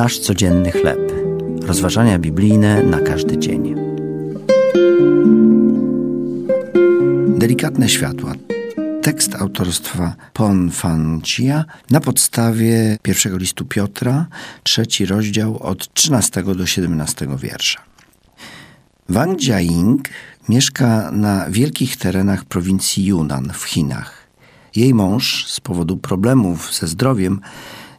Nasz codzienny chleb. Rozważania biblijne na każdy dzień. Delikatne światła. Tekst autorstwa Ponfancia na podstawie pierwszego listu Piotra, trzeci rozdział od 13 do 17 wiersza. Wang Jiaying mieszka na wielkich terenach prowincji Yunnan w Chinach. Jej mąż z powodu problemów ze zdrowiem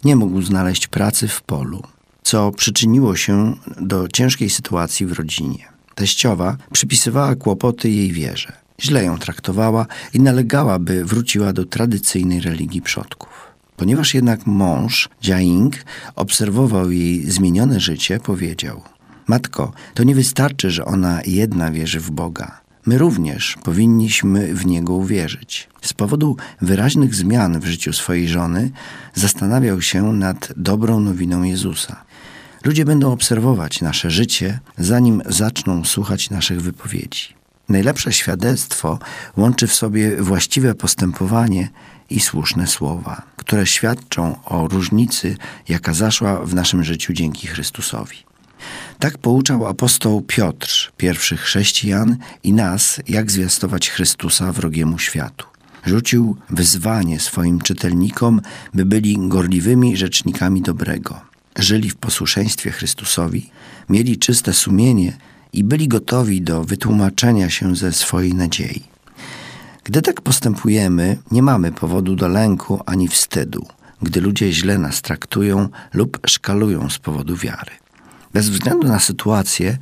nie mógł znaleźć pracy w polu, co przyczyniło się do ciężkiej sytuacji w rodzinie. Teściowa przypisywała kłopoty jej wierze. Źle ją traktowała i nalegała, by wróciła do tradycyjnej religii przodków. Ponieważ jednak mąż, Jiaying, obserwował jej zmienione życie, powiedział: Matko, to nie wystarczy, że ona jedna wierzy w Boga. My również powinniśmy w Niego uwierzyć. Z powodu wyraźnych zmian w życiu swojej żony zastanawiał się nad dobrą nowiną Jezusa. Ludzie będą obserwować nasze życie, zanim zaczną słuchać naszych wypowiedzi. Najlepsze świadectwo łączy w sobie właściwe postępowanie i słuszne słowa, które świadczą o różnicy, jaka zaszła w naszym życiu dzięki Chrystusowi. Tak pouczał apostoł Piotr, pierwszy chrześcijan i nas, jak zwiastować Chrystusa wrogiemu światu. Rzucił wyzwanie swoim czytelnikom, by byli gorliwymi rzecznikami dobrego. Żyli w posłuszeństwie Chrystusowi, mieli czyste sumienie i byli gotowi do wytłumaczenia się ze swojej nadziei. Gdy tak postępujemy, nie mamy powodu do lęku ani wstydu, gdy ludzie źle nas traktują lub szkalują z powodu wiary. Bez względu na sytuację,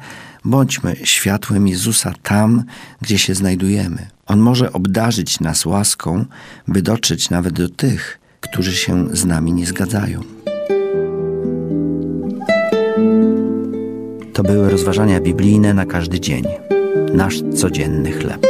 bądźmy światłem Jezusa tam, gdzie się znajdujemy. On może obdarzyć nas łaską, by dotrzeć nawet do tych, którzy się z nami nie zgadzają. To były rozważania biblijne na każdy dzień. Nasz codzienny chleb.